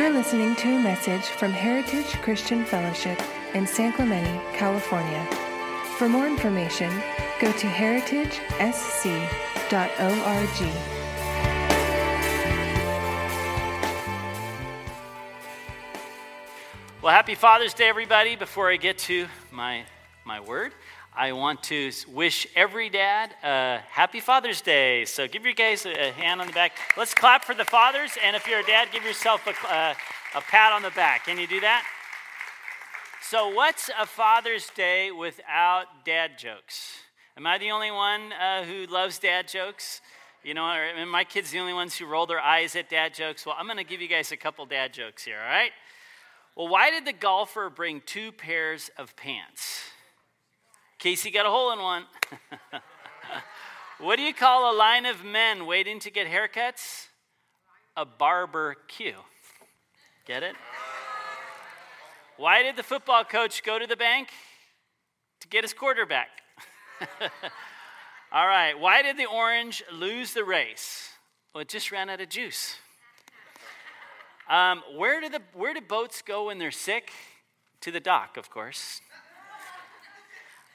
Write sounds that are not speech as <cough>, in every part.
You're listening to a message from Heritage Christian Fellowship in San Clemente, California. For more information, go to heritagesc.org. Well, happy Father's Day, everybody. Before I get to my, my word, I want to wish every dad a happy Father's Day. So give your guys a, hand on the back. Let's clap for the fathers. And if you're a dad, give yourself a, a, a pat on the back. Can you do that? So, what's a Father's Day without dad jokes? Am I the only one uh, who loves dad jokes? You know, or, my kids the only ones who roll their eyes at dad jokes. Well, I'm going to give you guys a couple dad jokes here, all right? Well, why did the golfer bring two pairs of pants? Casey got a hole in one. <laughs> what do you call a line of men waiting to get haircuts? A barber queue. Get it? Why did the football coach go to the bank? To get his quarterback. <laughs> All right. Why did the orange lose the race? Well, it just ran out of juice. Um, where, do the, where do boats go when they're sick? To the dock, of course.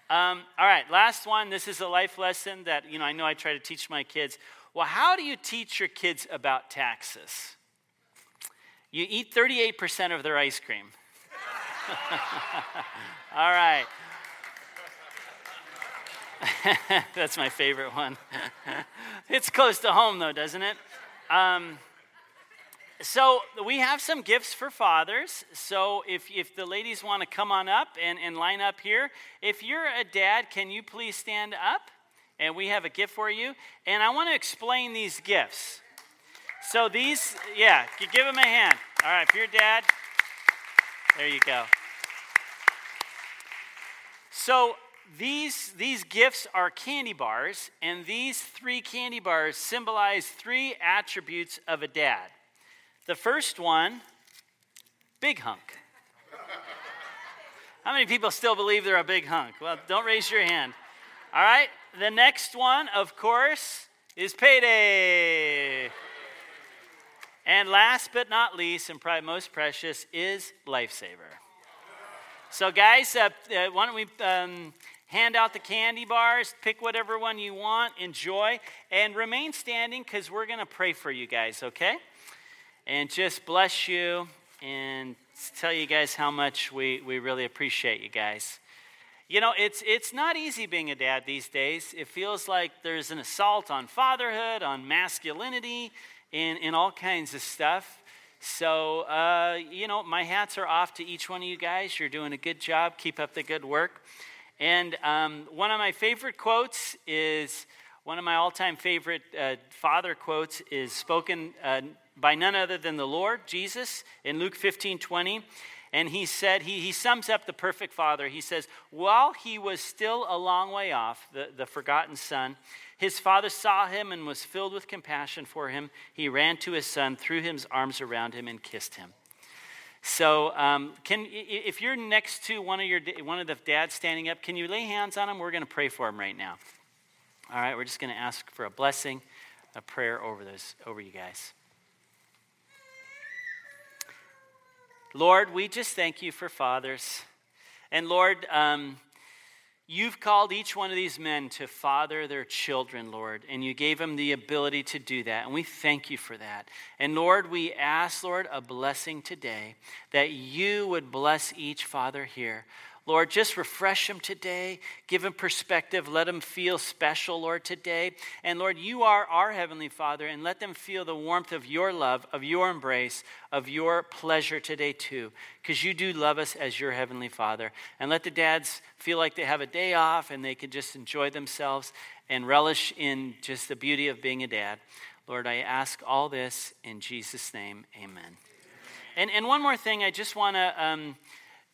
Um, all right, last one. This is a life lesson that you know I know I try to teach my kids. Well, how do you teach your kids about taxes? You eat 38% of their ice cream. <laughs> all right. <laughs> That's my favorite one. <laughs> it's close to home, though, doesn't it? Um, so we have some gifts for fathers. So if, if the ladies want to come on up and, and line up here, if you're a dad, can you please stand up? And we have a gift for you. And I want to explain these gifts. So these, yeah, give them a hand. All right, if you're a dad, there you go. So these, these gifts are candy bars, and these three candy bars symbolize three attributes of a dad. The first one, big hunk. How many people still believe they're a big hunk? Well, don't raise your hand. All right, the next one, of course, is payday. And last but not least, and probably most precious, is lifesaver. So, guys, uh, uh, why don't we um, hand out the candy bars, pick whatever one you want, enjoy, and remain standing because we're going to pray for you guys, okay? And just bless you and tell you guys how much we, we really appreciate you guys. You know, it's, it's not easy being a dad these days. It feels like there's an assault on fatherhood, on masculinity, and, and all kinds of stuff. So, uh, you know, my hats are off to each one of you guys. You're doing a good job. Keep up the good work. And um, one of my favorite quotes is one of my all time favorite uh, father quotes is spoken uh, by none other than the Lord Jesus in Luke 15 20. And he said, he, he sums up the perfect father. He says, While he was still a long way off, the, the forgotten son, his father saw him and was filled with compassion for him. He ran to his son, threw his arms around him, and kissed him. So, um, can, if you're next to one of, your, one of the dads standing up, can you lay hands on him? We're going to pray for him right now. All right, we're just going to ask for a blessing, a prayer over, those, over you guys. Lord, we just thank you for fathers. And Lord, um, you've called each one of these men to father their children, Lord, and you gave them the ability to do that. And we thank you for that. And Lord, we ask, Lord, a blessing today that you would bless each father here. Lord, just refresh them today. Give them perspective. Let them feel special, Lord, today. And Lord, you are our Heavenly Father, and let them feel the warmth of your love, of your embrace, of your pleasure today, too, because you do love us as your Heavenly Father. And let the dads feel like they have a day off and they can just enjoy themselves and relish in just the beauty of being a dad. Lord, I ask all this in Jesus' name. Amen. And, and one more thing, I just want to. Um,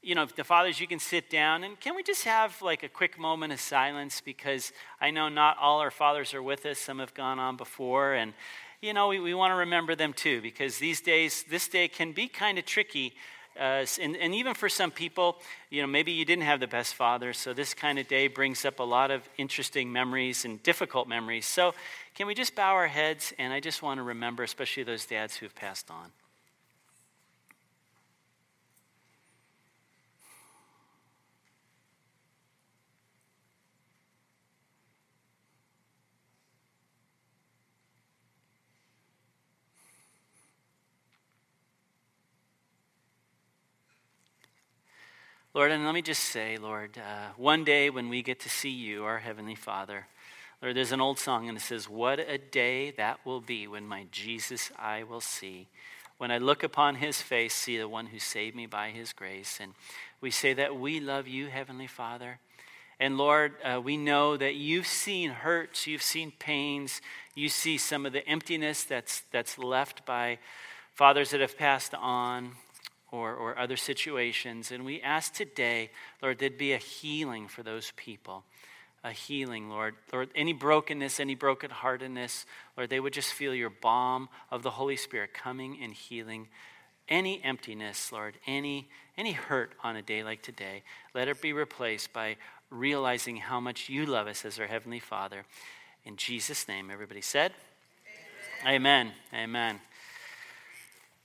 you know, the fathers, you can sit down and can we just have like a quick moment of silence because I know not all our fathers are with us. Some have gone on before. And, you know, we, we want to remember them too because these days, this day can be kind of tricky. Uh, and, and even for some people, you know, maybe you didn't have the best father. So this kind of day brings up a lot of interesting memories and difficult memories. So can we just bow our heads? And I just want to remember, especially those dads who have passed on. Lord, and let me just say, Lord, uh, one day when we get to see you, our Heavenly Father, Lord, there's an old song and it says, What a day that will be when my Jesus I will see. When I look upon his face, see the one who saved me by his grace. And we say that we love you, Heavenly Father. And Lord, uh, we know that you've seen hurts, you've seen pains, you see some of the emptiness that's, that's left by fathers that have passed on or, or other situations. And we ask today, Lord, there'd be a healing for those people. A healing, Lord. Lord, any brokenness, any brokenheartedness, Lord, they would just feel your balm of the Holy Spirit coming and healing any emptiness, Lord, any, any hurt on a day like today. Let it be replaced by realizing how much you love us as our Heavenly Father. In Jesus' name, everybody said, Amen. Amen. Amen.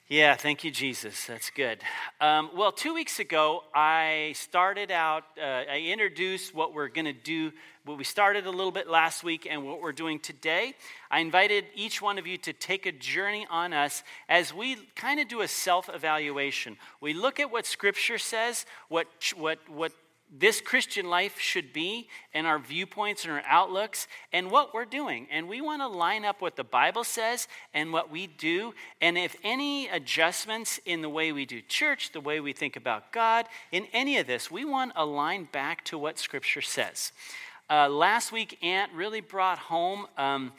Yeah, thank you, Jesus. That's good. Um, well, two weeks ago, I started out, uh, I introduced what we're going to do, what we started a little bit last week and what we're doing today. I invited each one of you to take a journey on us as we kind of do a self evaluation. We look at what Scripture says, what, what, what this Christian life should be and our viewpoints and our outlooks and what we're doing. And we want to line up what the Bible says and what we do. And if any adjustments in the way we do church, the way we think about God, in any of this, we want to align back to what Scripture says. Uh, last week, Ant really brought home. Um,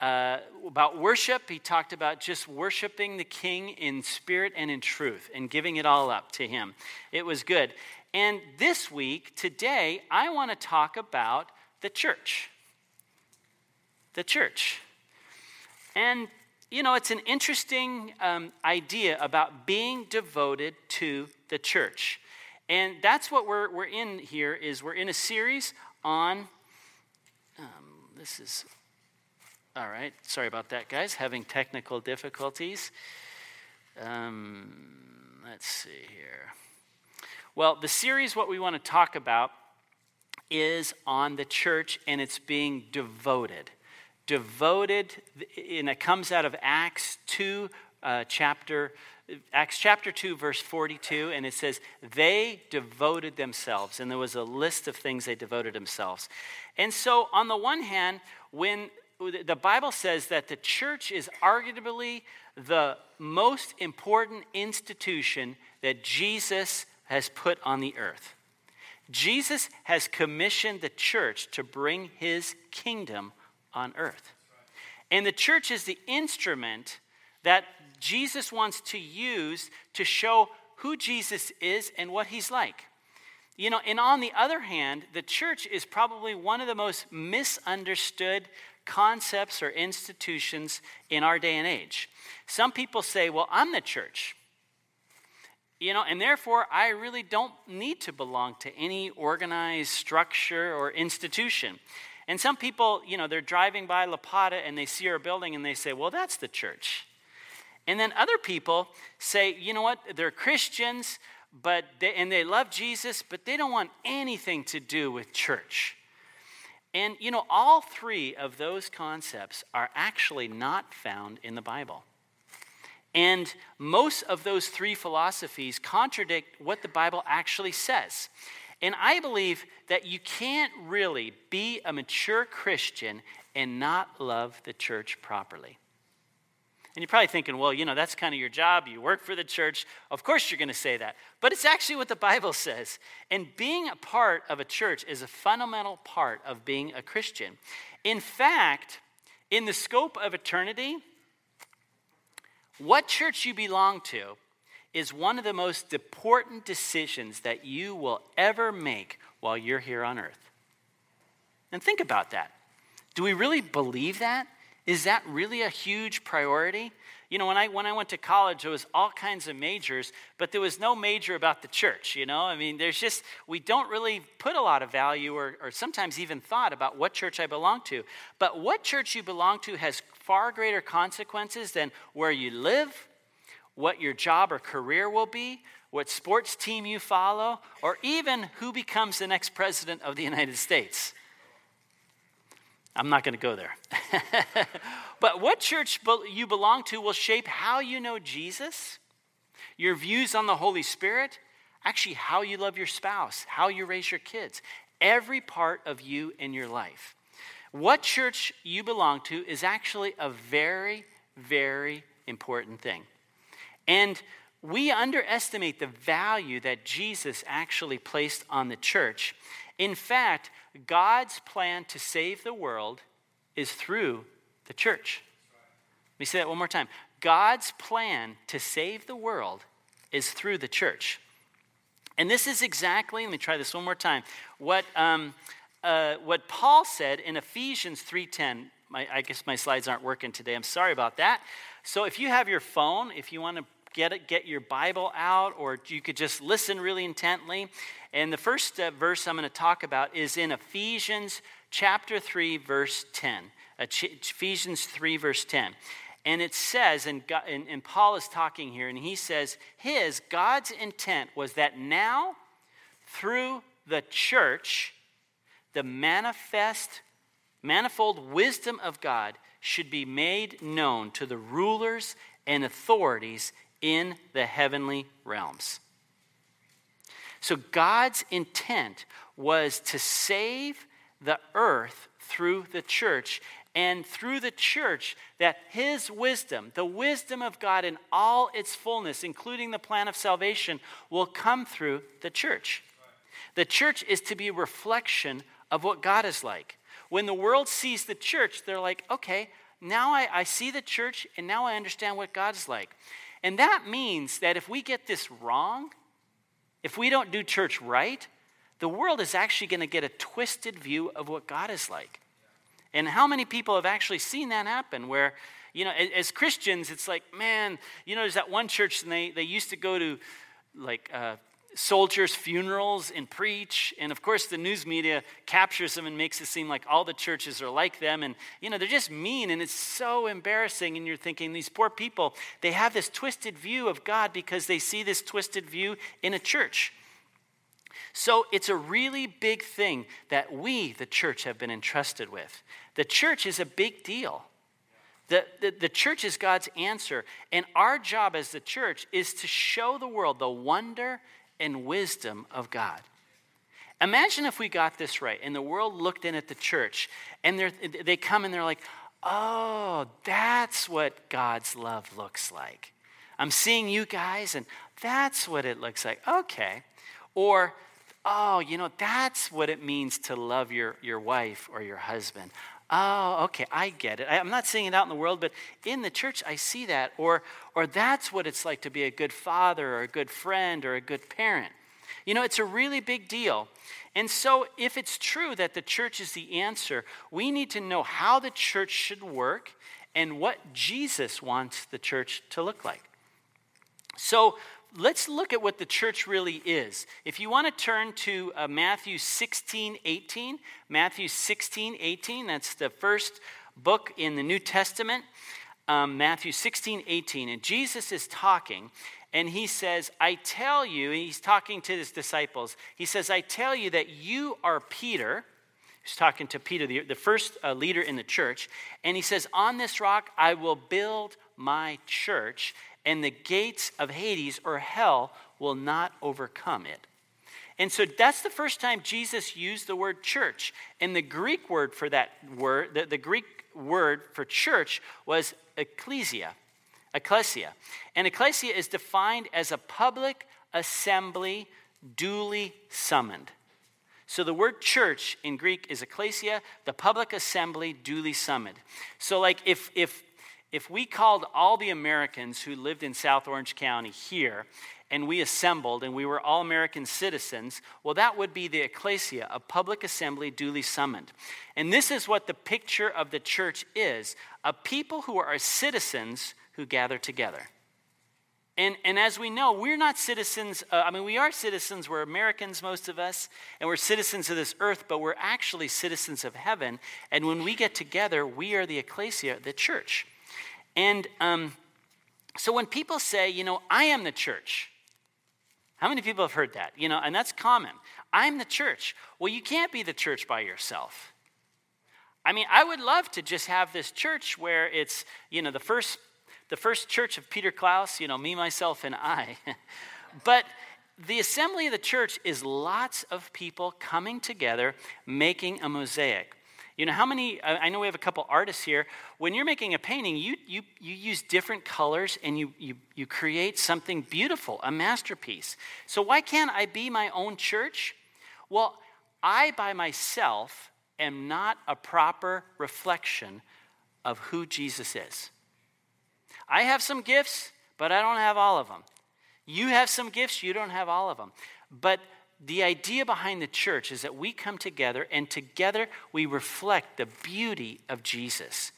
uh, about worship. He talked about just worshiping the King in spirit and in truth and giving it all up to Him. It was good. And this week, today, I want to talk about the church. The church. And, you know, it's an interesting um, idea about being devoted to the church. And that's what we're, we're in here is we're in a series on, um, this is, all right, sorry about that, guys, having technical difficulties. Um, let's see here. Well, the series, what we want to talk about is on the church and it's being devoted. Devoted, and it comes out of Acts 2, uh, chapter, Acts chapter 2, verse 42, and it says, They devoted themselves. And there was a list of things they devoted themselves. And so, on the one hand, when the Bible says that the church is arguably the most important institution that Jesus has put on the earth. Jesus has commissioned the church to bring his kingdom on earth. And the church is the instrument that Jesus wants to use to show who Jesus is and what he's like. You know, and on the other hand, the church is probably one of the most misunderstood concepts or institutions in our day and age. Some people say, well, I'm the church. You know, and therefore, I really don't need to belong to any organized structure or institution. And some people, you know, they're driving by La Pata and they see our building and they say, well, that's the church. And then other people say, you know what, they're Christians, but they, and they love Jesus, but they don't want anything to do with church. And, you know, all three of those concepts are actually not found in the Bible. And most of those three philosophies contradict what the Bible actually says. And I believe that you can't really be a mature Christian and not love the church properly. And you're probably thinking, well, you know, that's kind of your job. You work for the church. Of course, you're going to say that. But it's actually what the Bible <laughs> says. And being a part of a church is a fundamental part of being a Christian. In fact, in the scope of eternity, what church you belong to is one of the most important decisions that you will ever make while you're here on earth. And think about that. Do we really believe that? Is that really a huge priority? You know, when I, when I went to college, there was all kinds of majors, but there was no major about the church, you know? I mean, there's just, we don't really put a lot of value or, or sometimes even thought about what church I belong to. But what church you belong to has far greater consequences than where you live, what your job or career will be, what sports team you follow, or even who becomes the next president of the United States. I'm not going to go there. <laughs> but what church you belong to will shape how you know Jesus, your views on the Holy Spirit, actually how you love your spouse, how you raise your kids, every part of you in your life. What church you belong to is actually a very, very important thing. And we underestimate the value that Jesus actually placed on the church. In fact, God's plan to save the world is through the church. Let me say that one more time. God's plan to save the world is through the church. And this is exactly, let me try this one more time, what, um, uh, what Paul said in Ephesians 3.10. My, I guess my slides aren't working today. I'm sorry about that. So if you have your phone, if you want to get it, get your Bible out, or you could just listen really intently. And the first uh, verse I'm going to talk about is in Ephesians chapter 3, verse 10. Uh, Ephesians 3, verse 10. And it says, and, God, and, and Paul is talking here, and he says, His, God's intent was that now, through the church, the manifest, manifold wisdom of God should be made known to the rulers and authorities in the heavenly realms. So God's intent was to save the earth through the church, and through the church, that His wisdom, the wisdom of God in all its fullness, including the plan of salvation, will come through the church. The church is to be a reflection of what God is like. When the world sees the church, they're like, okay, now I, I see the church and now I understand what God is like. And that means that if we get this wrong, if we don't do church right, the world is actually going to get a twisted view of what God is like. And how many people have actually seen that happen where, you know, as Christians, it's like, man, you know, there's that one church and they, they used to go to like uh, soldiers' funerals and preach. And of course, the news media captures them and makes it seem like all the churches are like them. And, you know, they're just mean and it's so embarrassing. And you're thinking, these poor people, they have this twisted view of God because they see this twisted view in a church. So it's a really big thing that we, the church, have been entrusted with. The church is a big deal. The, the, the, church is God's answer. And our job as the church is to show the world the wonder and wisdom of God. Imagine if we got this right and the world looked in at the church and they come and they're like, oh, that's what God's love looks like. I'm seeing you guys and that's what it looks like. Okay. Or, oh, you know, that's what it means to love your, your wife or your husband. Oh, okay, I get it. I, am not seeing it out in the world, but in the church, I see that. Or, or that's what it's like to be a good father or a good friend or a good parent. You know, it's a really big deal. And so, if it's true that the church is the answer, we need to know how the church should work and what Jesus wants the church to look like. So, let's look at what the church really is. If you want to turn to uh, Matthew 16, 18, Matthew 16, 18, that's the first book in the New Testament. Um, Matthew 16, 18. And Jesus is talking, and he says, I tell you, he's talking to his disciples, he says, I tell you that you are Peter. He's talking to Peter, the, the first uh, leader in the church. And he says, On this rock I will build my church, and the gates of Hades or hell will not overcome it. And so that's the first time Jesus used the word church. And the Greek word for that word, the, the Greek word for church was ecclesia. Ecclesia. And ecclesia is defined as a public assembly duly summoned. So the word church in Greek is ecclesia, the public assembly duly summoned. So like if if if we called all the Americans who lived in South Orange County here and we assembled and we were all American citizens, well, that would be the ecclesia, a public assembly duly summoned. And this is what the picture of the church is a people who are citizens who gather together. And, and as we know, we're not citizens, uh, I mean, we are citizens, we're Americans, most of us, and we're citizens of this earth, but we're actually citizens of heaven. And when we get together, we are the ecclesia, the church. And um, so when people say, you know, I am the church, how many people have heard that? You know, and that's common. I'm the church. Well, you can't be the church by yourself. I mean, I would love to just have this church where it's, you know, the first the first church of Peter Klaus, you know, me, myself, and I. <laughs> but the assembly of the church is lots of people coming together making a mosaic. You know, how many, I know we have a couple artists here. When you're making a painting, you, you, you use different colors and you, you, you create something beautiful, a masterpiece. So, why can't I be my own church? Well, I by myself am not a proper reflection of who Jesus is. I have some gifts, but I don't have all of them. You have some gifts, you don't have all of them. But the idea behind the church is that we come together and together we reflect the beauty of Jesus.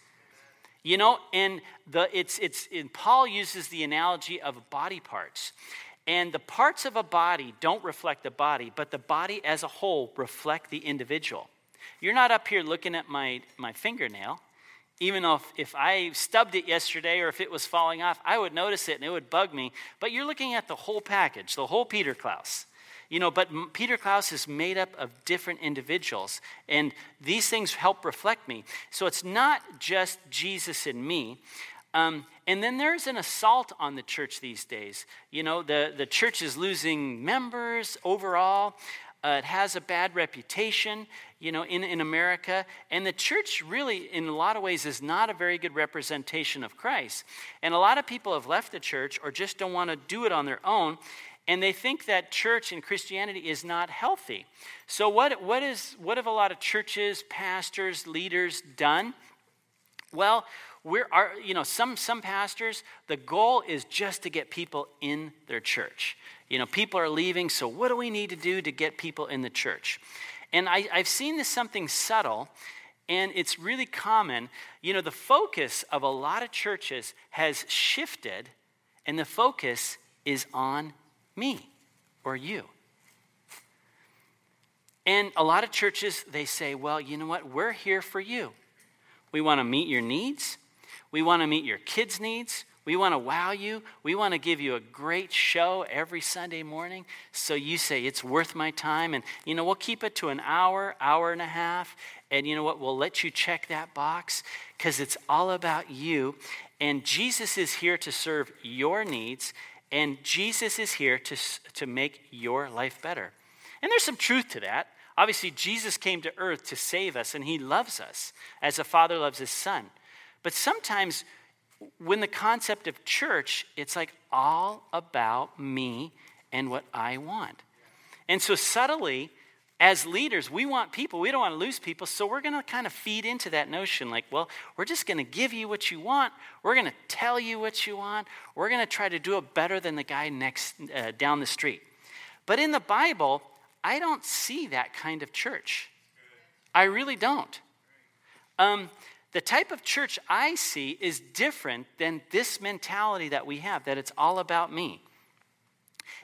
You know, and the it's it's Paul uses the analogy of body parts. And the parts of a body don't reflect the body, but the body as a whole reflect the individual. You're not up here looking at my, my fingernail. Even though if, if I stubbed it yesterday or if it was falling off, I would notice it and it would bug me. But you're looking at the whole package, the whole Peter Klaus. You know, but Peter Klaus is made up of different individuals, and these things help reflect me. So it's not just Jesus and me. Um, and then there's an assault on the church these days. You know, the, the church is losing members overall. Uh, it has a bad reputation, you know, in, in America. And the church really, in a lot of ways, is not a very good representation of Christ. And a lot of people have left the church or just don't want to do it on their own. And they think that church and Christianity is not healthy. So, what, what, is, what have a lot of churches, pastors, leaders done? Well, we're our, you know some some pastors the goal is just to get people in their church you know people are leaving so what do we need to do to get people in the church and I, i've seen this something subtle and it's really common you know the focus of a lot of churches has shifted and the focus is on me or you and a lot of churches they say well you know what we're here for you we want to meet your needs we want to meet your kids' needs. We want to wow you. We want to give you a great show every Sunday morning. So you say, it's worth my time. And, you know, we'll keep it to an hour, hour and a half. And you know what? We'll let you check that box because it's all about you. And Jesus is here to serve your needs. And Jesus is here to, to make your life better. And there's some truth to that. Obviously, Jesus came to earth to save us, and he loves us as a father loves his son. But sometimes when the concept of church, it's like all about me and what I want. And so subtly, as leaders, we want people, we don't want to lose people, so we're going to kind of feed into that notion like, well, we're just going to give you what you want, we're going to tell you what you want, we're going to try to do it better than the guy next uh, down the street. But in the Bible, I don't see that kind of church. I really don't. Um, the type of church I see is different than this mentality that we have, that it's all about me.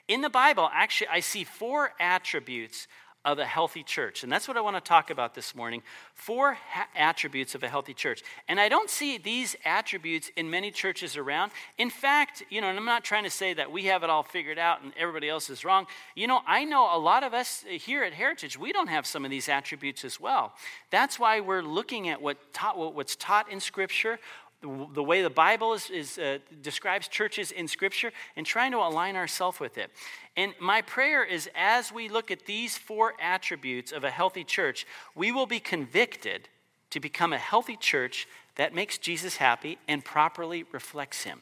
In the Bible, actually, I see four attributes of a healthy church. And that's what I want to talk about this morning four ha- attributes of a healthy church. And I don't see these attributes in many churches around. In fact, you know, and I'm not trying to say that we have it all figured out and everybody else is wrong. You know, I know a lot of us here at Heritage, we don't have some of these attributes as well. That's why we're looking at what taught, what's taught in Scripture the way the Bible is, is uh, describes churches in Scripture and trying to align ourselves with it. And my prayer is as we look at these four attributes of a healthy church, we will be convicted to become a healthy church that makes Jesus happy and properly reflects Him.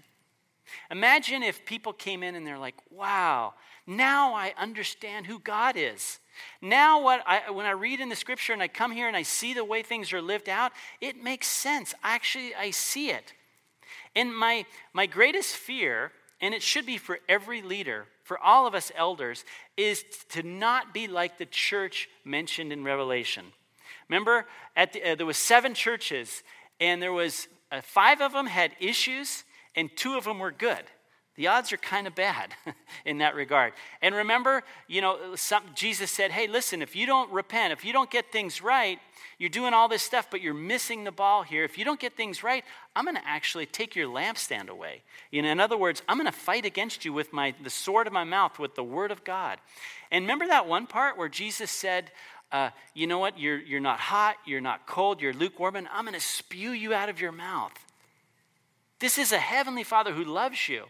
Imagine if people came in and they're like, wow, now I understand who God is. Now, what I, when I read in the scripture and I come here and I see the way things are lived out, it makes sense. Actually, I see it. And my, my greatest fear, and it should be for every leader, for all of us elders, is to not be like the church mentioned in Revelation. Remember, the, uh, there was seven churches, and there was uh, five of them had issues, and two of them were good the odds are kind of bad <laughs> in that regard. And remember, you know, some, Jesus said, hey, listen, if you don't repent, if you don't get things right, you're doing all this stuff, but you're missing the ball here. If you don't get things right, I'm going to actually take your lampstand away. You know, in other words, I'm going to fight against you with my, the sword of my mouth, with the word of God. And remember that one part where Jesus said, uh, you know what, you're, you're not hot, you're not cold, you're lukewarm, and I'm going to spew you out of your mouth. This is a heavenly Father who loves you.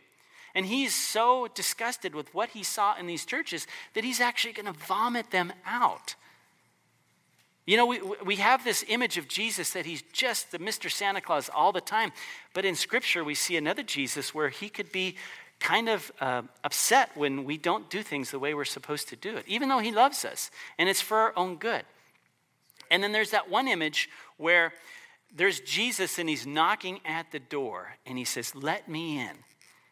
And he's so disgusted with what he saw in these churches that he's actually going to vomit them out. You know, we, we have this image of Jesus that he's just the Mr. Santa Claus all the time. But in Scripture, we see another Jesus where he could be kind of uh, upset when we don't do things the way we're supposed to do it, even though he loves us and it's for our own good. And then there's that one image where there's Jesus and he's knocking at the door and he says, Let me in.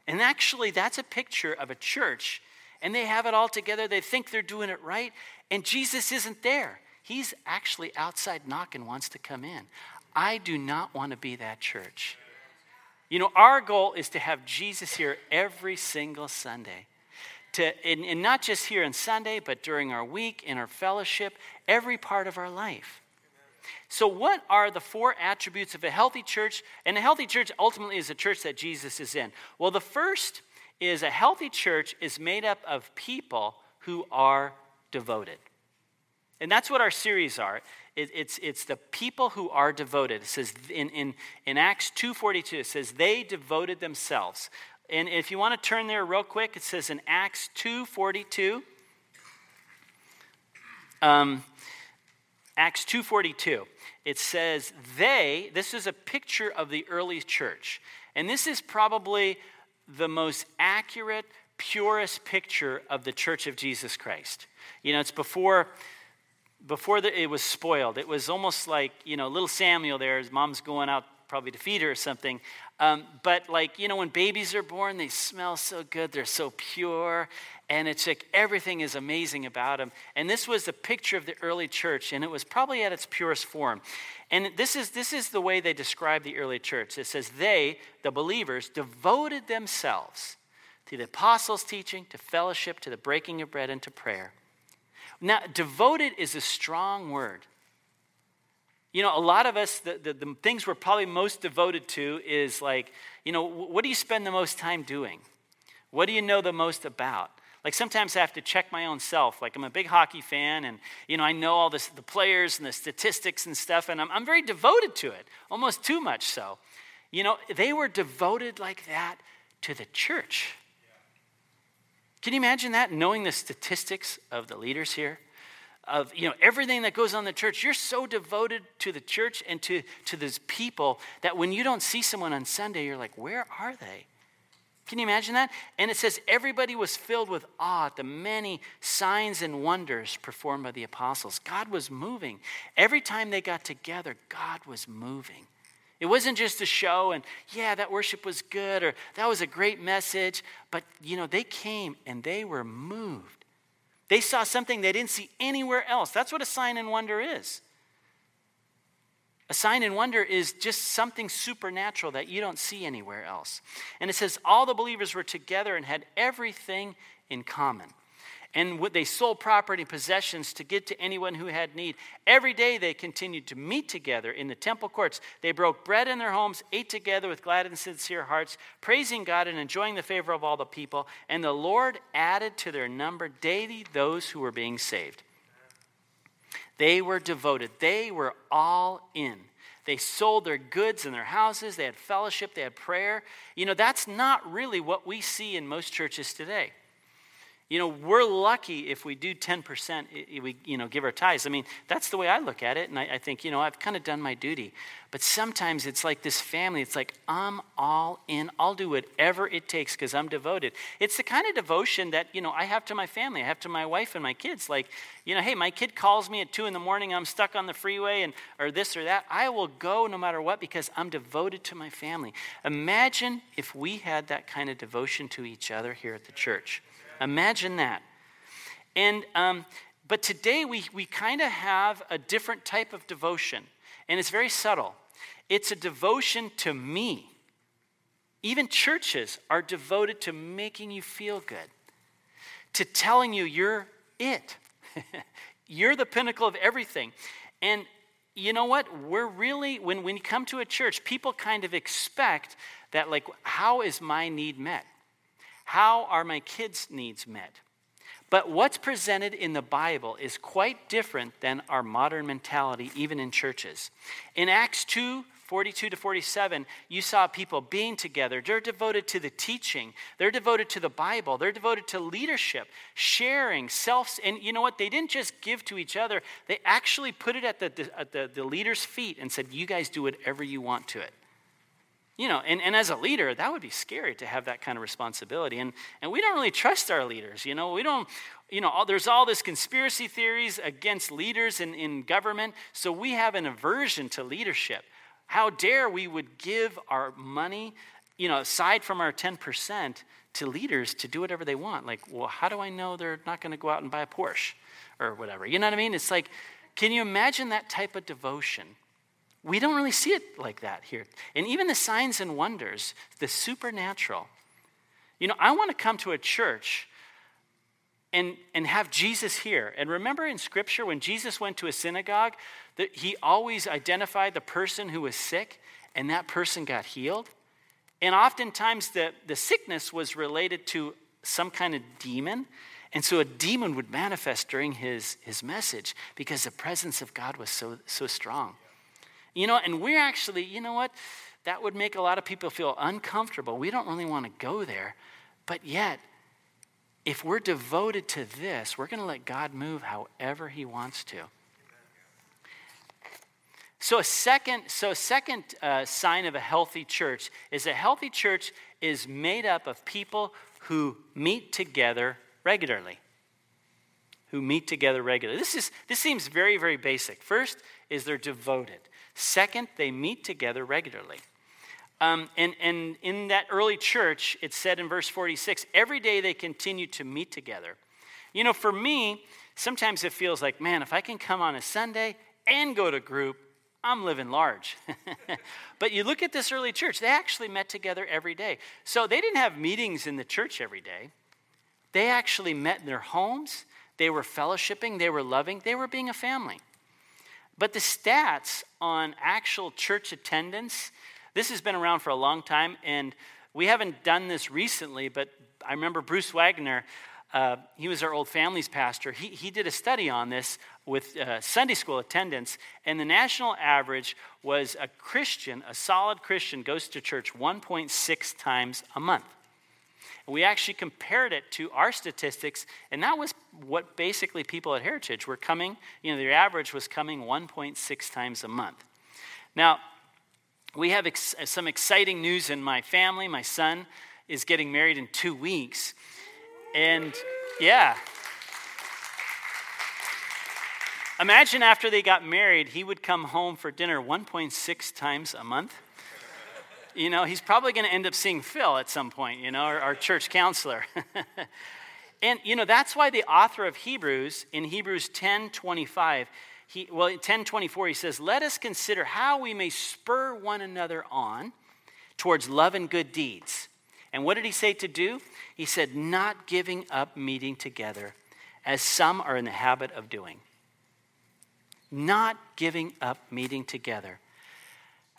And actually, that's a picture of a church and they have it all together. They think they're doing it right, and Jesus isn't there. He's actually outside knocking, wants to come in. I do not want to be that church. You know, our goal is to have Jesus here every single Sunday. To, and, and not just here on Sunday, but during our week, in our fellowship, every part of our life. So, what are the four attributes of a healthy church? And a healthy church ultimately is a church that Jesus is in. Well, the first is a healthy church is made up of people who are devoted. And that's what our series are. It, it's, it's the people who are devoted. It says in, in, in Acts 2.42, it says they devoted themselves. And if you want to turn there real quick, it says in Acts 2.42, um, Acts 2.42, it says they, this is a picture of the early church. And this is probably the most accurate, purest picture of the church of Jesus Christ. You know, it's before before the, it was spoiled. It was almost like, you know, little Samuel there, his mom's going out probably to feed her or something. Um, but like, you know, when babies are born, they smell so good, they're so pure, and it's like everything is amazing about them. And this was the picture of the early church, and it was probably at its purest form. And this is, this is the way they describe the early church. It says, they, the believers, devoted themselves to the apostles' teaching, to fellowship, to the breaking of bread, and to prayer. Now, devoted is a strong word. You know, a lot of us, the, the, the, things we're probably most devoted to is like, you know, what do you spend the most time doing? What do you know the most about? Like sometimes I have to check my own self. Like I'm a big hockey fan and, you know, I know all this, the players and the statistics and stuff, and I'm, I'm very devoted to it, almost too much so. You know, they were devoted like that to the church. Can you imagine that, knowing the statistics of the leaders here? Of you know everything that goes on in the church, you're so devoted to the church and to, to these people that when you don't see someone on Sunday, you're like, where are they? Can you imagine that? And it says everybody was filled with awe at the many signs and wonders performed by the apostles. God was moving. Every time they got together, God was moving. It wasn't just a show and, yeah, that worship was good or that was a great message. But, you know, they came and they were moved. They saw something they didn't see anywhere else. That's what a sign and wonder is. A sign and wonder is just something supernatural that you don't see anywhere else. And it says all the believers were together and had everything in common and they sold property and possessions to give to anyone who had need. Every day they continued to meet together in the temple courts. They broke bread in their homes, ate together with glad and sincere hearts, praising God and enjoying the favor of all the people. And the Lord added to their number daily those who were being saved. They were devoted, they were all in. They sold their goods and their houses, they had fellowship, they had prayer. You know, that's not really what we see in most churches today. You know, we're lucky if we do 10%, we, you know, give our tithes. I mean, that's the way I look at it. And I, I think, you know, I've kind of done my duty. But sometimes it's like this family. It's like, I'm all in. I'll do whatever it takes because I'm devoted. It's the kind of devotion that, you know, I have to my family. I have to my wife and my kids. Like, you know, hey, my kid calls me at 2 in the morning. I'm stuck on the freeway and, or this or that. I will go no matter what because I'm devoted to my family. Imagine if we had that kind of devotion to each other here at the church. Imagine that. And, um, but today we, we kind of have a different type of devotion, and it's very subtle. It's a devotion to me. Even churches are devoted to making you feel good, to telling you you're it. <laughs> you're the pinnacle of everything. And you know what? We're really, when, when you come to a church, people kind of expect that, like, how is my need met? How are my kids' needs met? But what's presented in the Bible is quite different than our modern mentality, even in churches. In Acts 2 42 to 47, you saw people being together. They're devoted to the teaching, they're devoted to the Bible, they're devoted to leadership, sharing, self. And you know what? They didn't just give to each other, they actually put it at the, at the, the leader's feet and said, You guys do whatever you want to it. You know, and, and as a leader, that would be scary to have that kind of responsibility. And, and we don't really trust our leaders. You know, we don't, you know, all, there's all this conspiracy theories against leaders in, in government. So we have an aversion to leadership. How dare we would give our money, you know, aside from our 10% to leaders to do whatever they want? Like, well, how do I know they're not going to go out and buy a Porsche or whatever? You know what I mean? It's like, can you imagine that type of devotion? We don't really see it like that here. And even the signs and wonders, the supernatural. You know, I want to come to a church and, and have Jesus here. And remember in Scripture when Jesus went to a synagogue, that he always identified the person who was sick and that person got healed? And oftentimes the, the sickness was related to some kind of demon. And so a demon would manifest during his, his message because the presence of God was so, so strong. You know, and we're actually, you know what? That would make a lot of people feel uncomfortable. We don't really want to go there. But yet, if we're devoted to this, we're going to let God move however He wants to. So a second, so a second uh, sign of a healthy church is a healthy church is made up of people who meet together regularly. Who meet together regularly. This is this seems very very basic. First is they're devoted. Second, they meet together regularly. Um, and, and in that early church, it said in verse 46 every day they continued to meet together. You know, for me, sometimes it feels like, man, if I can come on a Sunday and go to group, I'm living large. <laughs> but you look at this early church, they actually met together every day. So they didn't have meetings in the church every day. They actually met in their homes, they were fellowshipping, they were loving, they were being a family. But the stats on actual church attendance, this has been around for a long time, and we haven't done this recently, but I remember Bruce Wagner, uh, he was our old families pastor. He, he did a study on this with uh, Sunday school attendance, and the national average was a Christian, a solid Christian, goes to church 1.6 times a month. We actually compared it to our statistics, and that was what basically people at Heritage were coming, you know, their average was coming 1.6 times a month. Now, we have ex- some exciting news in my family. My son is getting married in two weeks. And yeah. Imagine after they got married, he would come home for dinner 1.6 times a month you know, he's probably going to end up seeing Phil at some point, you know, our, our church counselor. <laughs> and, you know, that's why the author of Hebrews, in Hebrews 10 25, he, well, 10 24, he says, Let us consider how we may spur one another on towards love and good deeds. And what did he say to do? He said, Not giving up meeting together, as some are in the habit of doing. Not giving up meeting together.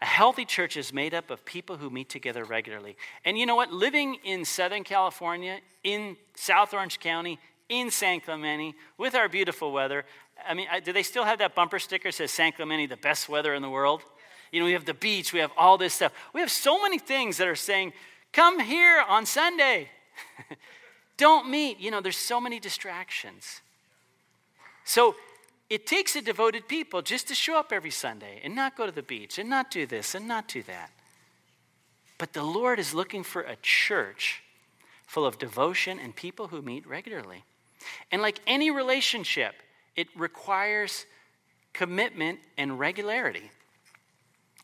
A healthy church is made up of people who meet together regularly. And you know what? Living in Southern California, in South Orange County, in San Clemente, with our beautiful weather, I mean, do they still have that bumper sticker that says San Clemente, the best weather in the world? You know, we have the beach, we have all this stuff. We have so many things that are saying, come here on Sunday. <laughs> Don't meet. You know, there's so many distractions. So it takes a devoted people just to show up every Sunday and not go to the beach and not do this and not do that. But the Lord is looking for a church full of devotion and people who meet regularly. And like any relationship, it requires commitment and regularity.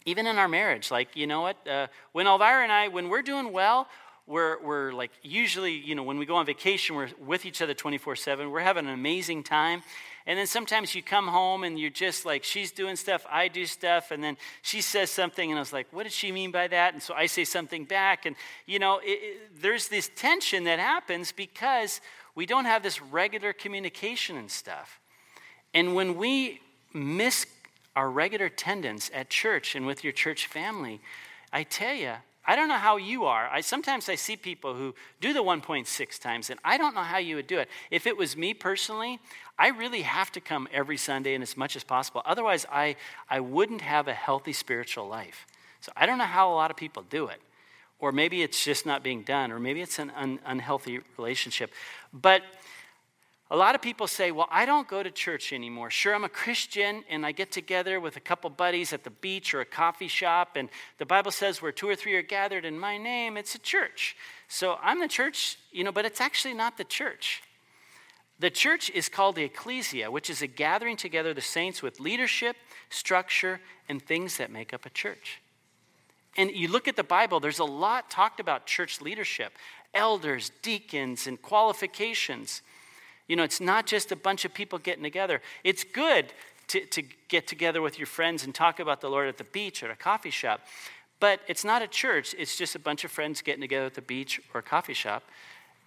Even in our marriage, like, you know what? Uh, when Elvira and I, when we're doing well, we're, we're like usually, you know, when we go on vacation, we're with each other 24 7. We're having an amazing time. And then sometimes you come home and you're just like, she's doing stuff, I do stuff, and then she says something, and I was like, what did she mean by that? And so I say something back. And, you know, it, it, there's this tension that happens because we don't have this regular communication and stuff. And when we miss our regular attendance at church and with your church family, I tell you, I don't know how you are. I sometimes I see people who do the 1.6 times, and I don't know how you would do it. If it was me personally, I really have to come every Sunday and as much as possible. Otherwise, I, I wouldn't have a healthy spiritual life. So I don't know how a lot of people do it. Or maybe it's just not being done, or maybe it's an un, unhealthy relationship. But a lot of people say, Well, I don't go to church anymore. Sure, I'm a Christian and I get together with a couple buddies at the beach or a coffee shop, and the Bible says where two or three are gathered in my name, it's a church. So I'm the church, you know, but it's actually not the church. The church is called the ecclesia, which is a gathering together of the saints with leadership, structure, and things that make up a church. And you look at the Bible, there's a lot talked about church leadership elders, deacons, and qualifications. You know, it's not just a bunch of people getting together. It's good to, to get together with your friends and talk about the Lord at the beach or a coffee shop, but it's not a church. It's just a bunch of friends getting together at the beach or a coffee shop,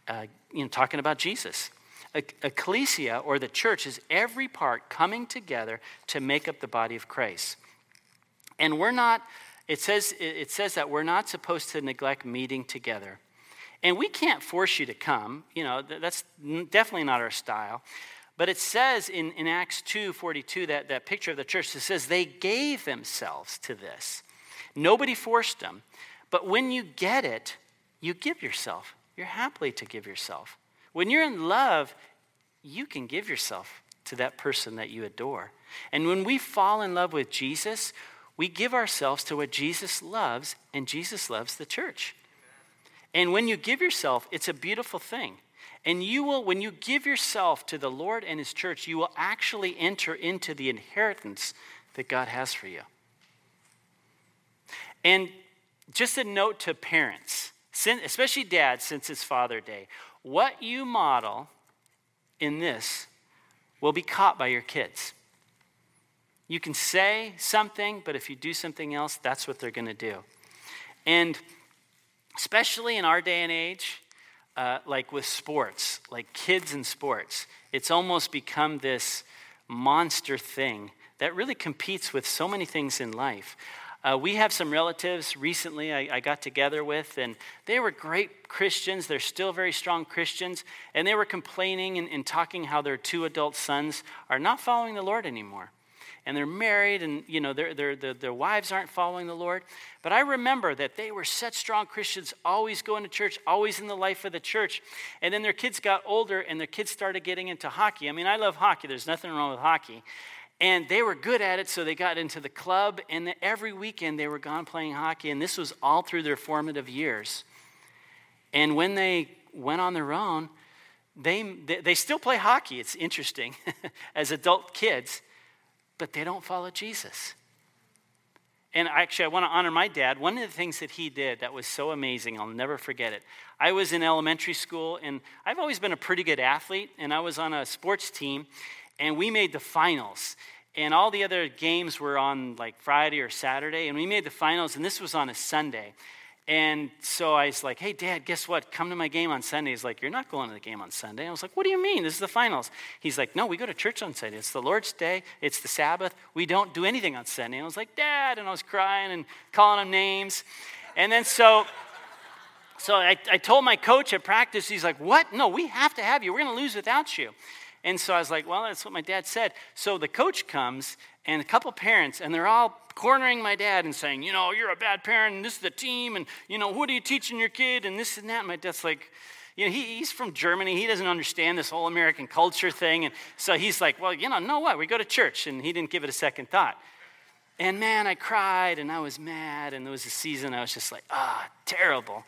uh, you know, talking about Jesus. Ecclesia, or the church, is every part coming together to make up the body of Christ. And we're not, it says, it says that we're not supposed to neglect meeting together. And we can't force you to come. You know, that's definitely not our style. But it says in, in Acts 2 42, that, that picture of the church, it says they gave themselves to this. Nobody forced them. But when you get it, you give yourself. You're happily to give yourself. When you're in love, you can give yourself to that person that you adore. And when we fall in love with Jesus, we give ourselves to what Jesus loves, and Jesus loves the church. And when you give yourself, it's a beautiful thing. And you will, when you give yourself to the Lord and His church, you will actually enter into the inheritance that God has for you. And just a note to parents, especially dads, since it's Father Day what you model in this will be caught by your kids. You can say something, but if you do something else, that's what they're going to do. And especially in our day and age, uh, like with sports, like kids in sports, it's almost become this monster thing that really competes with so many things in life. Uh, we have some relatives recently I, I, got together with, and they were great Christians. They're still very strong Christians. And they were complaining and, and talking how their two adult sons are not following the Lord anymore. And they're married and you know their, their, their, their, wives aren't following the lord. But i remember that they were such strong christians always going to church always in the life of the church. And then their kids got older and their kids started getting into hockey. I mean i love hockey. There's nothing wrong with hockey and they were good at it so they got into the club and every weekend they were gone playing hockey and this was all through their formative years and when they went on their own they, they still play hockey it's interesting <laughs> as adult kids but they don't follow Jesus. And actually, I want to honor my dad. One of the things that he did that was so amazing, I'll never forget it. I was in elementary school, and I've always been a pretty good athlete, and I was on a sports team, and we made the finals. And all the other games were on like Friday or Saturday, and we made the finals, and this was on a Sunday. And so I was like, hey, Dad, guess what? Come to my game on Sunday. He's like, you're not going to the game on Sunday. I was like, what do you mean? This is the finals. He's like, no, we go to church on Sunday. It's the Lord's day. It's the Sabbath. We don't do anything on Sunday. And I was like, Dad. And I was crying and calling him names. And then so, so I, I told my coach at practice, he's like, what? No, we have to have you. We're going to lose without you. And so I was like, well, that's what my dad said. So the coach comes and a couple parents, and they're all cornering my dad and saying, you know, you're a bad parent, and this is the team, and, you know, what are you teaching your kid, and this and that. And my dad's like, you know, he, he's from Germany. He doesn't understand this whole American culture thing. And so he's like, well, you know, no what? We go to church. And he didn't give it a second thought. And man, I cried and I was mad. And there was a season I was just like, ah, oh, terrible.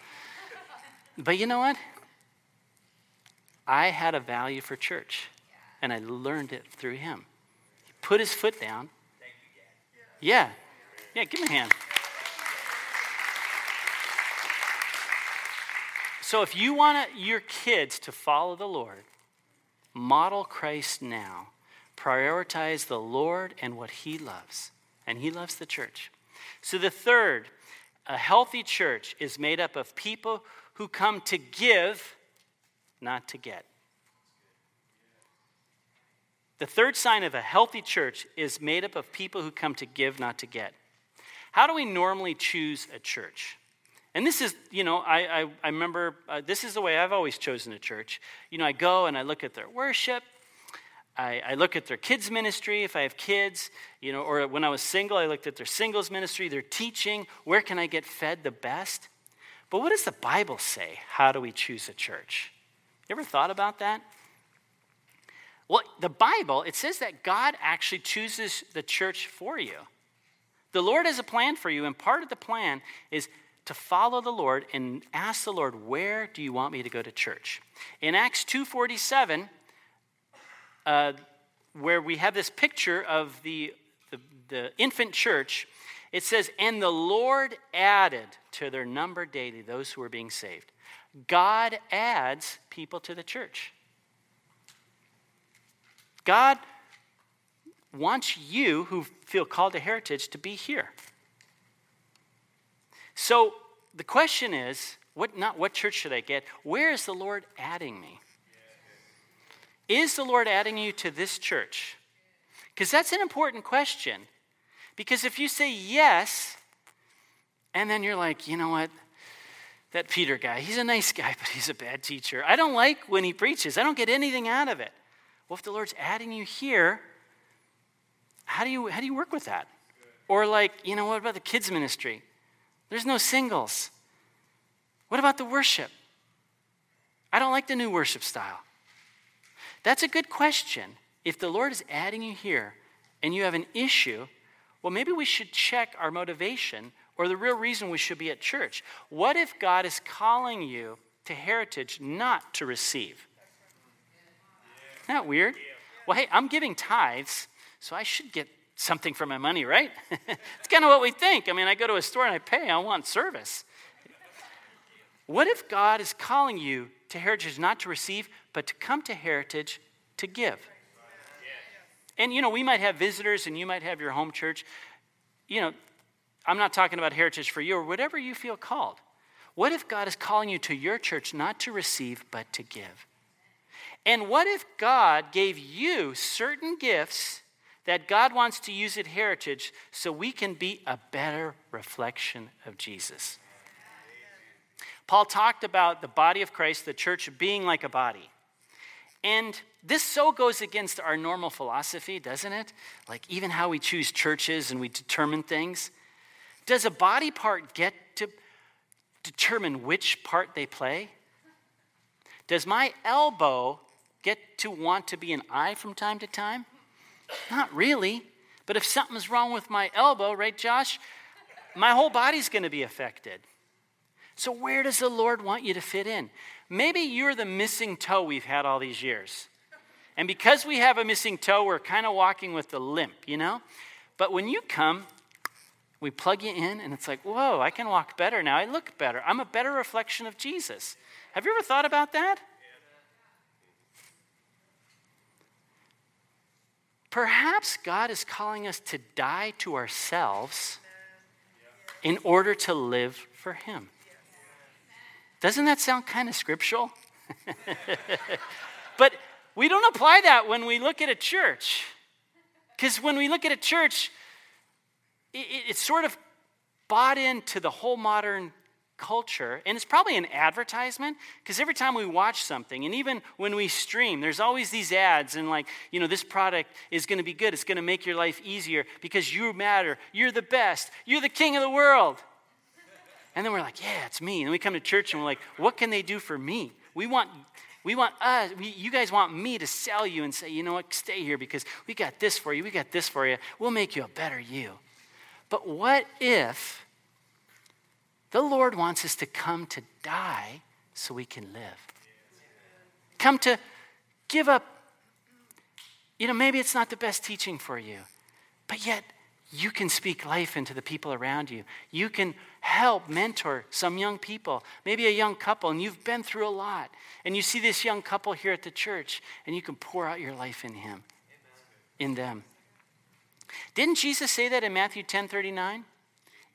But you know what? I had a value for church and I learned it through him. He put his foot down. Yeah. Yeah, give him a hand. So if you want your kids to follow the Lord, model Christ now. Prioritize the Lord and what he loves. And he loves the church. So the third, a healthy church is made up of people who come to give, not to get. The third sign of a healthy church is made up of people who come to give, not to get. How do we normally choose a church? And this is, you know, I, I, I remember uh, this is the way I've always chosen a church. You know, I go and I look at their worship. I, I, look at their kids' ministry if I have kids, you know, or when I was single, I looked at their singles ministry, their teaching. Where can I get fed the best? But what does the Bible say? How do we choose a church? You ever thought about that? Well, the Bible, it says that God actually chooses the church for you. The Lord has a plan for you, and part of the plan is to follow the Lord and ask the Lord, where do you want me to go to church? In Acts 2.47, uh, where we have this picture of the, the, the infant church, it says, And the Lord added to their number daily those who were being saved. God adds people to the church. God wants you who feel called to heritage to be here. So the question is, what not what church should I get? Where is the Lord adding me? Is the Lord adding you to this church? Because that's an important question. Because if you say yes, and then you're like, you know what? That Peter guy, he's a nice guy, <laughs> but he's a bad teacher. I don't like when he preaches, I don't get anything out of it. Well, if the Lord's adding you here, how do you, how do you work with that? Or, like, you know, what about the kids' ministry? There's no singles. What about the worship? I don't like the new worship style. That's a good question. If the Lord is adding you here and you have an issue, well, maybe we should check our motivation or the real reason we should be at church. What if God is calling you to heritage not to receive? Isn't that weird? Well, hey, I'm giving tithes, so I should get something for my money, right? <laughs> it's kind of what we think. I mean, I go to a store and I pay, I want service. What if God is calling you to heritage not to receive, but to come to heritage to give? And you know, we might have visitors and you might have your home church. You know, I'm not talking about heritage for you or whatever you feel called. What if God is calling you to your church not to receive, but to give? And what if God gave you certain gifts that God wants to use at Heritage so we can be a better reflection of Jesus? Paul talked about the body of Christ, the church, being like a body. And this so goes against our normal philosophy, doesn't it? Like even how we choose churches and we determine things. Does a body part get to determine which part they play? Does my elbow get to want to be an eye from time to time? Not really. But if something's wrong with my elbow, right, Josh, my whole body's going to be affected. So, where does the Lord want you to fit in? Maybe you're the missing toe we've had all these years. And because we have a missing toe, we're kind of walking with a limp, you know? But when you come, we plug you in, and it's like, whoa, I can walk better now. I look better. I'm a better reflection of Jesus. Have you ever thought about that? Perhaps God is calling us to die to ourselves in order to live for Him. Doesn't that sound kind of scriptural? <laughs> but we don't apply that when we look at a church. Because when we look at a church, it, it's sort of bought into the whole modern culture, and it's probably an advertisement because every time we watch something, and even when we stream, there's always these ads, and like, you know, this product is going to be good, it's going to make your life easier because you matter, you're the best, you're the king of the world. And then we're like, yeah, it's me. And we come to church and we're like, what can they do for me? We want, we want us, we, you guys want me to sell you and say, you know what, stay here because we got this for you, we got this for you. We'll make you a better you. But what if the Lord wants us to come to die so we can live? Come to give up. You know, maybe it's not the best teaching for you, but yet you can speak life into the people around you. You can help mentor some young people, maybe a young couple, and you've been through a lot. And you see this young couple here at the church, and you can pour out your life in him, in them. Didn't Jesus say that in Matthew 10 39?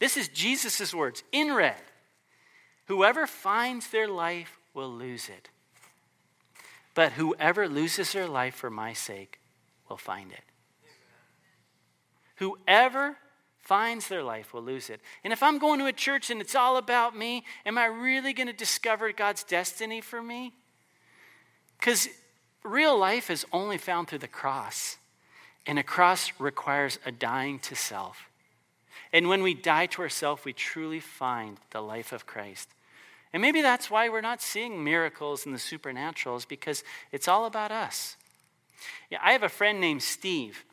This is Jesus' words in red. Whoever finds their life will lose it. But whoever loses their life for my sake will find it. Whoever finds their life will lose it. And if I'm going to a church and it's all about me, am I really going to discover God's destiny for me? Because real life is only found through the cross, and a cross requires a dying to self. And when we die to ourselves, we truly find the life of Christ. And maybe that's why we're not seeing miracles in the supernaturals because it's all about us. Yeah, I have a friend named Steve,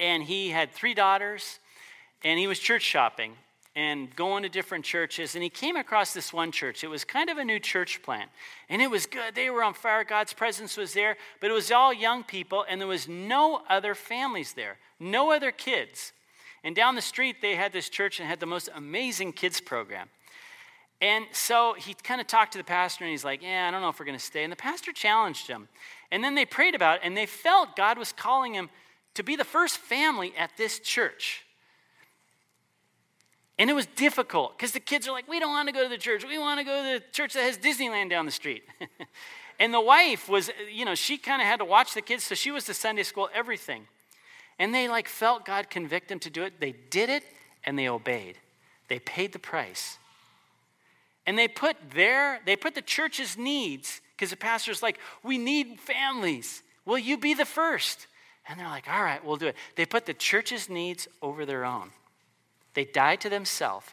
and he had three daughters, and he was church shopping and going to different churches. And he came across this one church. It was kind of a new church plant, and it was good. They were on fire. God's presence was there, but it was all young people, and there was no other families there, no other kids. And down the street, they had this church and had the most amazing kids program. And so he kind of talked to the pastor and he's like, Yeah, I don't know if we're going to stay. And the pastor challenged him. And then they prayed about it and they felt God was calling him to be the first family at this church. And it was difficult because the kids are like, We don't want to go to the church. We want to go to the church that has Disneyland down the street. <laughs> and the wife was, you know, she kind of had to watch the kids. So she was the Sunday school, everything. And they like felt God convict them to do it. They did it and they obeyed. They paid the price. And they put their, they put the church's needs, because the pastor's like, we need families. Will you be the first? And they're like, all right, we'll do it. They put the church's needs over their own. They died to themselves.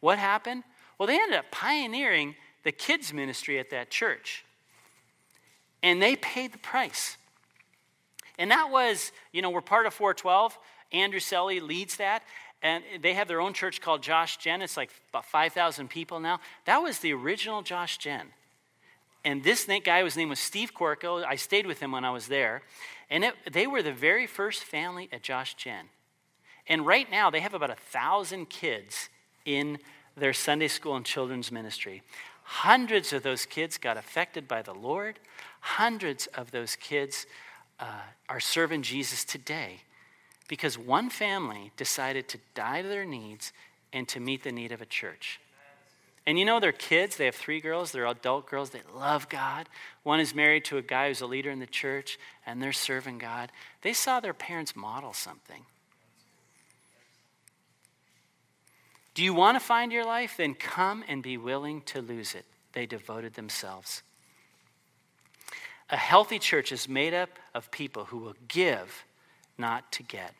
What happened? Well, they ended up pioneering the kids' ministry at that church. And they paid the price. And that was, you know, we're part of 412. Andrew Selley leads that and they have their own church called Josh Gen. It's like about 5,000 people now. That was the original Josh Gen. And this guy, his name was Steve Corco. I stayed with him when I was there. And it, they were the very first family at Josh Gen. And right now, they have about a thousand kids in their Sunday school and children's ministry. Hundreds of those kids got affected by the Lord. Hundreds of those kids uh, are serving Jesus today because one family decided to die to their needs and to meet the need of a church. And you know, their kids, they have three girls, they're adult girls, they love God. One is married to a guy who's a leader in the church, and they're serving God. They saw their parents model something. Do you want to find your life? Then come and be willing to lose it. They devoted themselves. A healthy church is made up of people who will give not to get.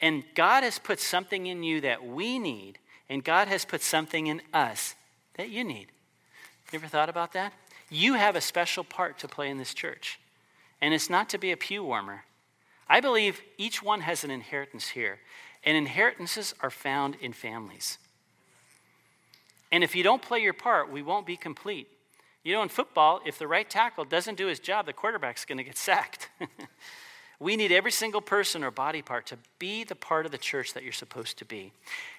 And God has put something in you that we need, and God has put something in us that you need. You ever thought about that? You have a special part to play in this church, and it's not to be a pew warmer. I believe each one has an inheritance here, and inheritances are found in families. And if you don't play your part, we won't be complete. You know, in football, if the right tackle doesn't do his job, the quarterback's going to get sacked. <laughs> We need every single person or body part to be the part of the church that you're supposed to be.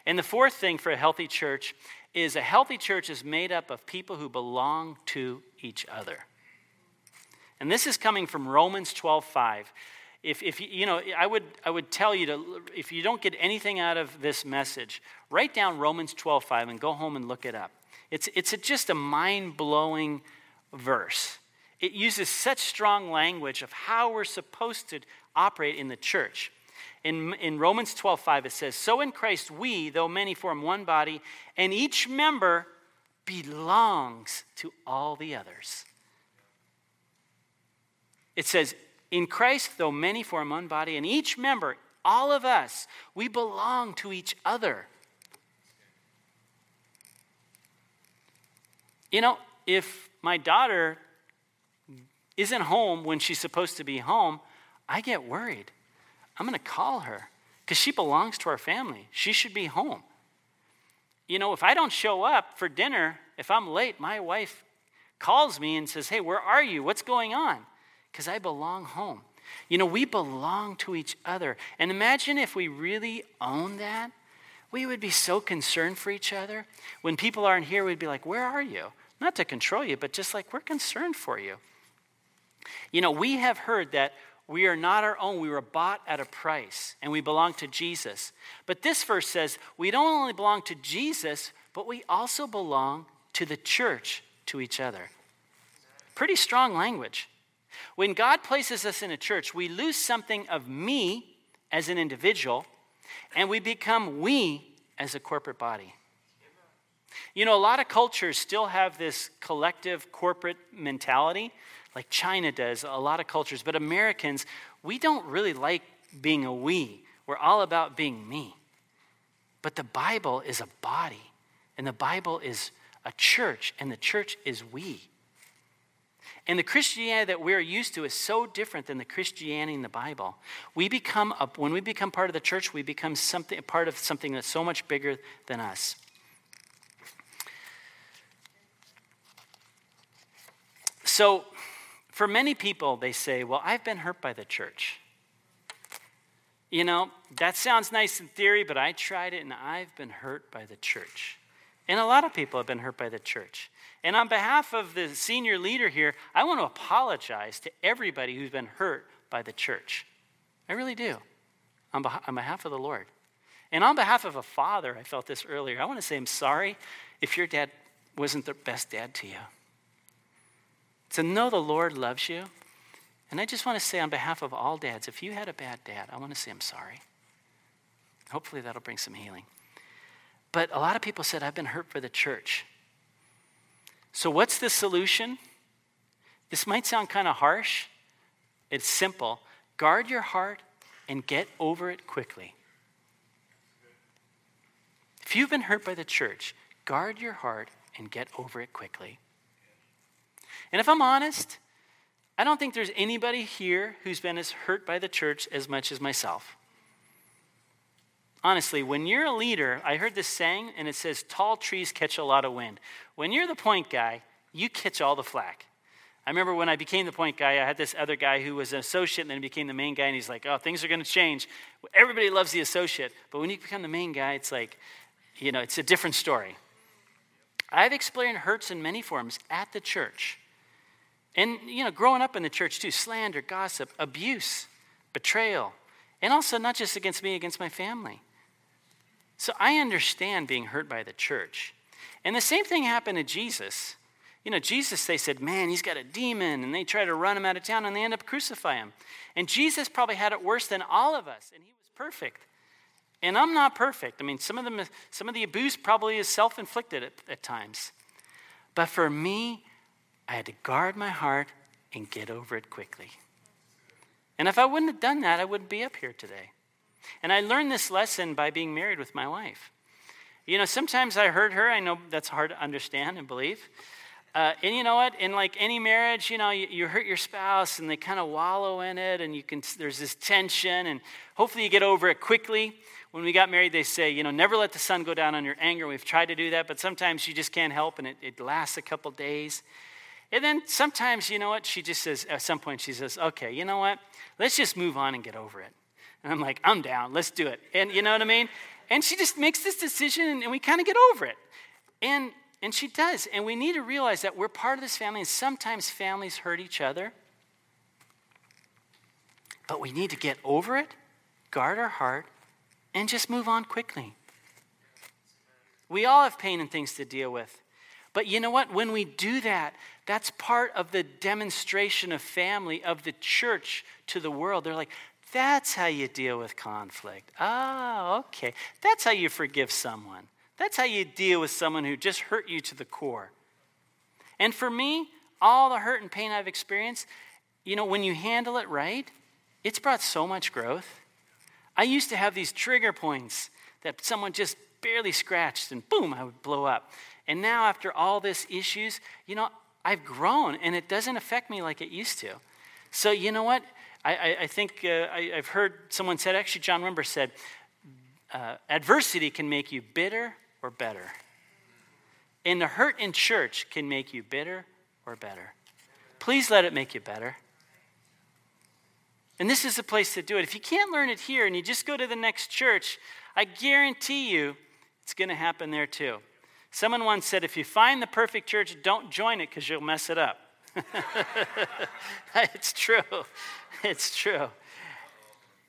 And the fourth thing for a healthy church is a healthy church is made up of people who belong to each other. And this is coming from Romans 12 5. If, if you, know, I would, I would tell you to, if you don't get anything out of this message, write down Romans 12 5 and go home and look it up. It's, it's a, just a mind blowing verse. It uses such strong language of how we're supposed to operate in the church. In, in Romans 12, 5, it says, So in Christ we, though many, form one body, and each member belongs to all the others. It says, In Christ, though many form one body, and each member, all of us, we belong to each other. You know, if my daughter isn't home when she's supposed to be home, I get worried. I'm going to call her because she belongs to our family. She should be home. You know, if I don't show up for dinner, if I'm late, my wife calls me and says, Hey, where are you? What's going on? Because I belong home. You know, we belong to each other. And imagine if we really own that. We would be so concerned for each other. When people aren't here, we'd be like, Where are you? Not to control you, but just like, We're concerned for you. You know, we have heard that we are not our own. We were bought at a price and we belong to Jesus. But this verse says we don't only belong to Jesus, but we also belong to the church, to each other. Pretty strong language. When God places us in a church, we lose something of me as an individual and we become we as a corporate body. You know, a lot of cultures still have this collective corporate mentality like China does, a lot of cultures. But Americans, we don't really like being a we. We're all about being me. But the Bible is a body, and the Bible is a church, and the church is we. And the Christianity that we're used to is so different than the Christianity in the Bible. We become a, when we become part of the church, we become something part of something that's so much bigger than us. So, for many people, they say, Well, I've been hurt by the church. You know, that sounds nice in theory, but I tried it and I've been hurt by the church. And a lot of people have been hurt by the church. And on behalf of the senior leader here, I want to apologize to everybody who's been hurt by the church. I really do, on, on behalf of the Lord. And on behalf of a father, I felt this earlier. I want to say I'm sorry if your dad wasn't the best dad to you. To know the Lord loves you. And I just want to say, on behalf of all dads, if you had a bad dad, I want to say I'm sorry. Hopefully, that'll bring some healing. But a lot of people said, I've been hurt for the church. So, what's the solution? This might sound kind of harsh. It's simple. Guard your heart and get over it quickly. If you've been hurt by the church, guard your heart and get over it quickly. And if I'm honest, I don't think there's anybody here who's been as hurt by the church as much as myself. Honestly, when you're a leader, I heard this saying, and it says, tall trees catch a lot of wind. When you're the point guy, you catch all the flack. I remember when I became the point guy, I had this other guy who was an associate and then he became the main guy, and he's like, oh, things are going to change. Everybody loves the associate, but when you become the main guy, it's like, you know, it's a different story. I've experienced hurts in many forms at the church. And, you know, growing up in the church too slander, gossip, abuse, betrayal, and also not just against me, against my family. So I understand being hurt by the church. And the same thing happened to Jesus. You know, Jesus, they said, man, he's got a demon, and they try to run him out of town, and they end up crucifying him. And Jesus probably had it worse than all of us, and he was perfect. And I'm not perfect. I mean, some of the, some of the abuse probably is self inflicted at, at times. But for me, I had to guard my heart and get over it quickly. And if I wouldn't have done that, I wouldn't be up here today. And I learned this lesson by being married with my wife. You know, sometimes I hurt her. I know that's hard to understand and believe. Uh, and you know what? In like any marriage, you know, you, you hurt your spouse and they kind of wallow in it, and you can. There's this tension, and hopefully you get over it quickly. When we got married, they say, you know, never let the sun go down on your anger. We've tried to do that, but sometimes you just can't help, and it, it lasts a couple days. And then sometimes, you know what? She just says, at some point, she says, okay, you know what? Let's just move on and get over it. And I'm like, I'm down. Let's do it. And you know what I mean? And she just makes this decision and we kind of get over it. And, and she does. And we need to realize that we're part of this family and sometimes families hurt each other. But we need to get over it, guard our heart, and just move on quickly. We all have pain and things to deal with. But you know what? When we do that, that's part of the demonstration of family, of the church to the world. They're like, that's how you deal with conflict. Oh, okay. That's how you forgive someone. That's how you deal with someone who just hurt you to the core. And for me, all the hurt and pain I've experienced, you know, when you handle it right, it's brought so much growth. I used to have these trigger points that someone just barely scratched and boom, I would blow up. And now, after all this issues, you know, I've grown and it doesn't affect me like it used to. So, you know what? I, I, I think uh, I, have heard someone said, actually, John Wimber said, uh, adversity can make you bitter or better. And the hurt in church can make you bitter or better. Please let it make you better. And this is the place to do it. If you can't learn it here and you just go to the next church, I guarantee you it's going to happen there too. Someone once said, if you find the perfect church, don't join it because you'll mess it up. <laughs> it's true. It's true.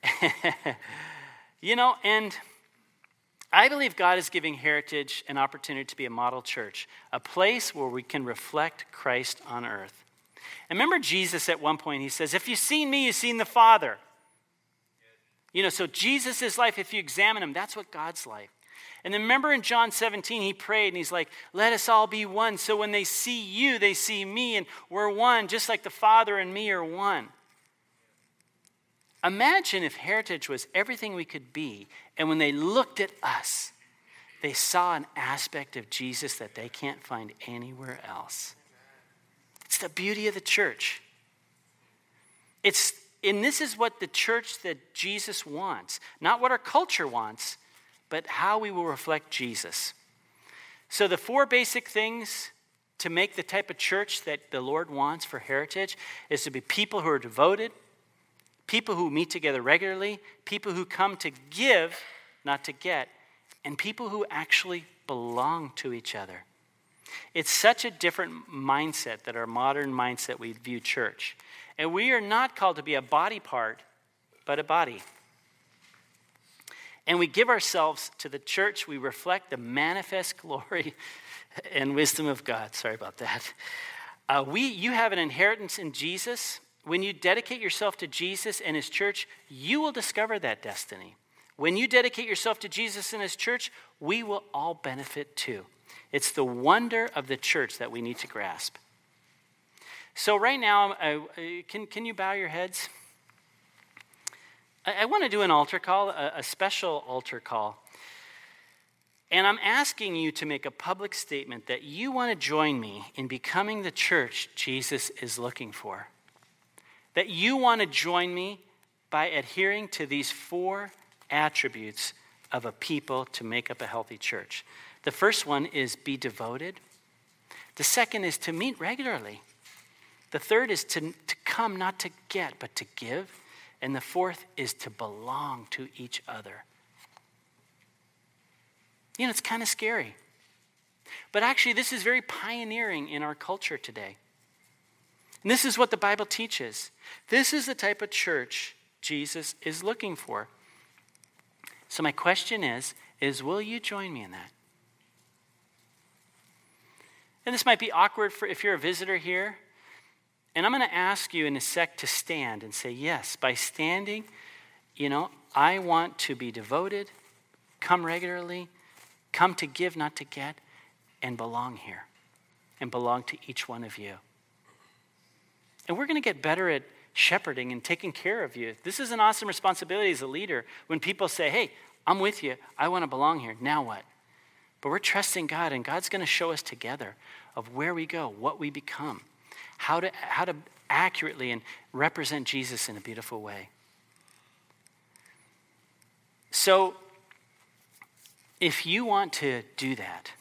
<laughs> you know, and I believe God is giving Heritage an opportunity to be a model church, a place where we can reflect Christ on earth. And remember Jesus at one point, he says, If you've seen me, you've seen the Father. You know, so Jesus' life, if you examine him, that's what God's like. And then remember in John 17, he prayed and he's like, Let us all be one. So when they see you, they see me, and we're one, just like the Father and me are one. Imagine if heritage was everything we could be, and when they looked at us, they saw an aspect of Jesus that they can't find anywhere else. It's the beauty of the church. It's, and this is what the church that Jesus wants, not what our culture wants, but how we will reflect Jesus. So, the four basic things to make the type of church that the Lord wants for heritage is to be people who are devoted, people who meet together regularly, people who come to give, not to get, and people who actually belong to each other. It's such a different mindset that our modern mindset we view church. And we are not called to be a body part, but a body. And we give ourselves to the church, we reflect the manifest <laughs> glory and wisdom of God. Sorry about that. Uh, we, you have an inheritance in Jesus. When you dedicate yourself to Jesus and his church, you will discover that destiny. When you dedicate yourself to Jesus and his church, we will all benefit too. It's the wonder of the church that we need to grasp. So, right now, uh, can, can you bow your heads? I, I want to do an altar call, a, a special altar call. And I'm asking you to make a public statement that you want to join me in becoming the church Jesus is looking for. That you want to join me by adhering to these four attributes of a people to make up a healthy church. The first one is be devoted. The second is to meet regularly. The third is to, to come not to get, but to give. And the fourth is to belong to each other. You know, it's kind of scary. But actually, this is very pioneering in our culture today. And this is what the Bible teaches. This is the type of church Jesus is looking for. So my question is is will you join me in that? And this might be awkward for if you're a visitor here. And I'm going to ask you in a sec to stand and say, yes, by standing, you know, I want to be devoted, come regularly, come to give, not to get, and belong here, and belong to each one of you. And we're going to get better at shepherding and taking care of you. This is an awesome responsibility as a leader when people say, hey, I'm with you, I want to belong here. Now what? But we're trusting God, and God's going to show us together of where we go, what we become, how to, how to accurately and represent Jesus in a beautiful way. So, if you want to do that,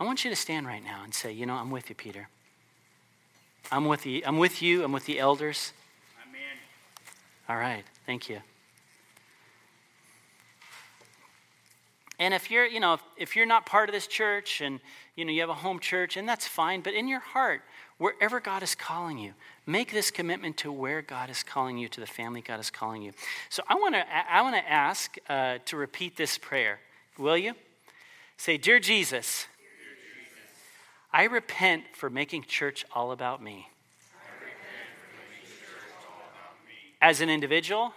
I want you to stand right now and say, you know, I'm with you, Peter. I'm with you. I'm with you. I'm with the elders. Amen. All right, thank you. And if you're, you know, if, if, you're not part of this church and you know you have a home church, and that's fine, but in your heart, wherever God is calling you, make this commitment to where God is calling you, to the family God is calling you. So I want to, I want to ask uh, to repeat this prayer. Will you? Say, Dear Jesus, I repent for making church all about me. As an individual,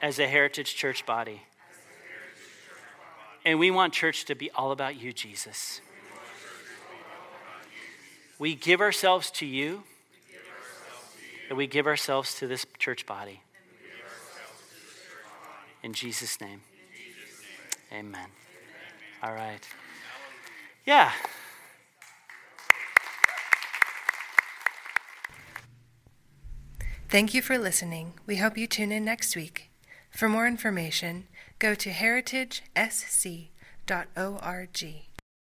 as a heritage church body. And we want church to be all about you, Jesus. We give ourselves to you, and we give ourselves to this church body. In Jesus' name. Amen. All right. Yeah. Thank you for listening. We hope you tune in next week. For more information, go to heritagesc.org.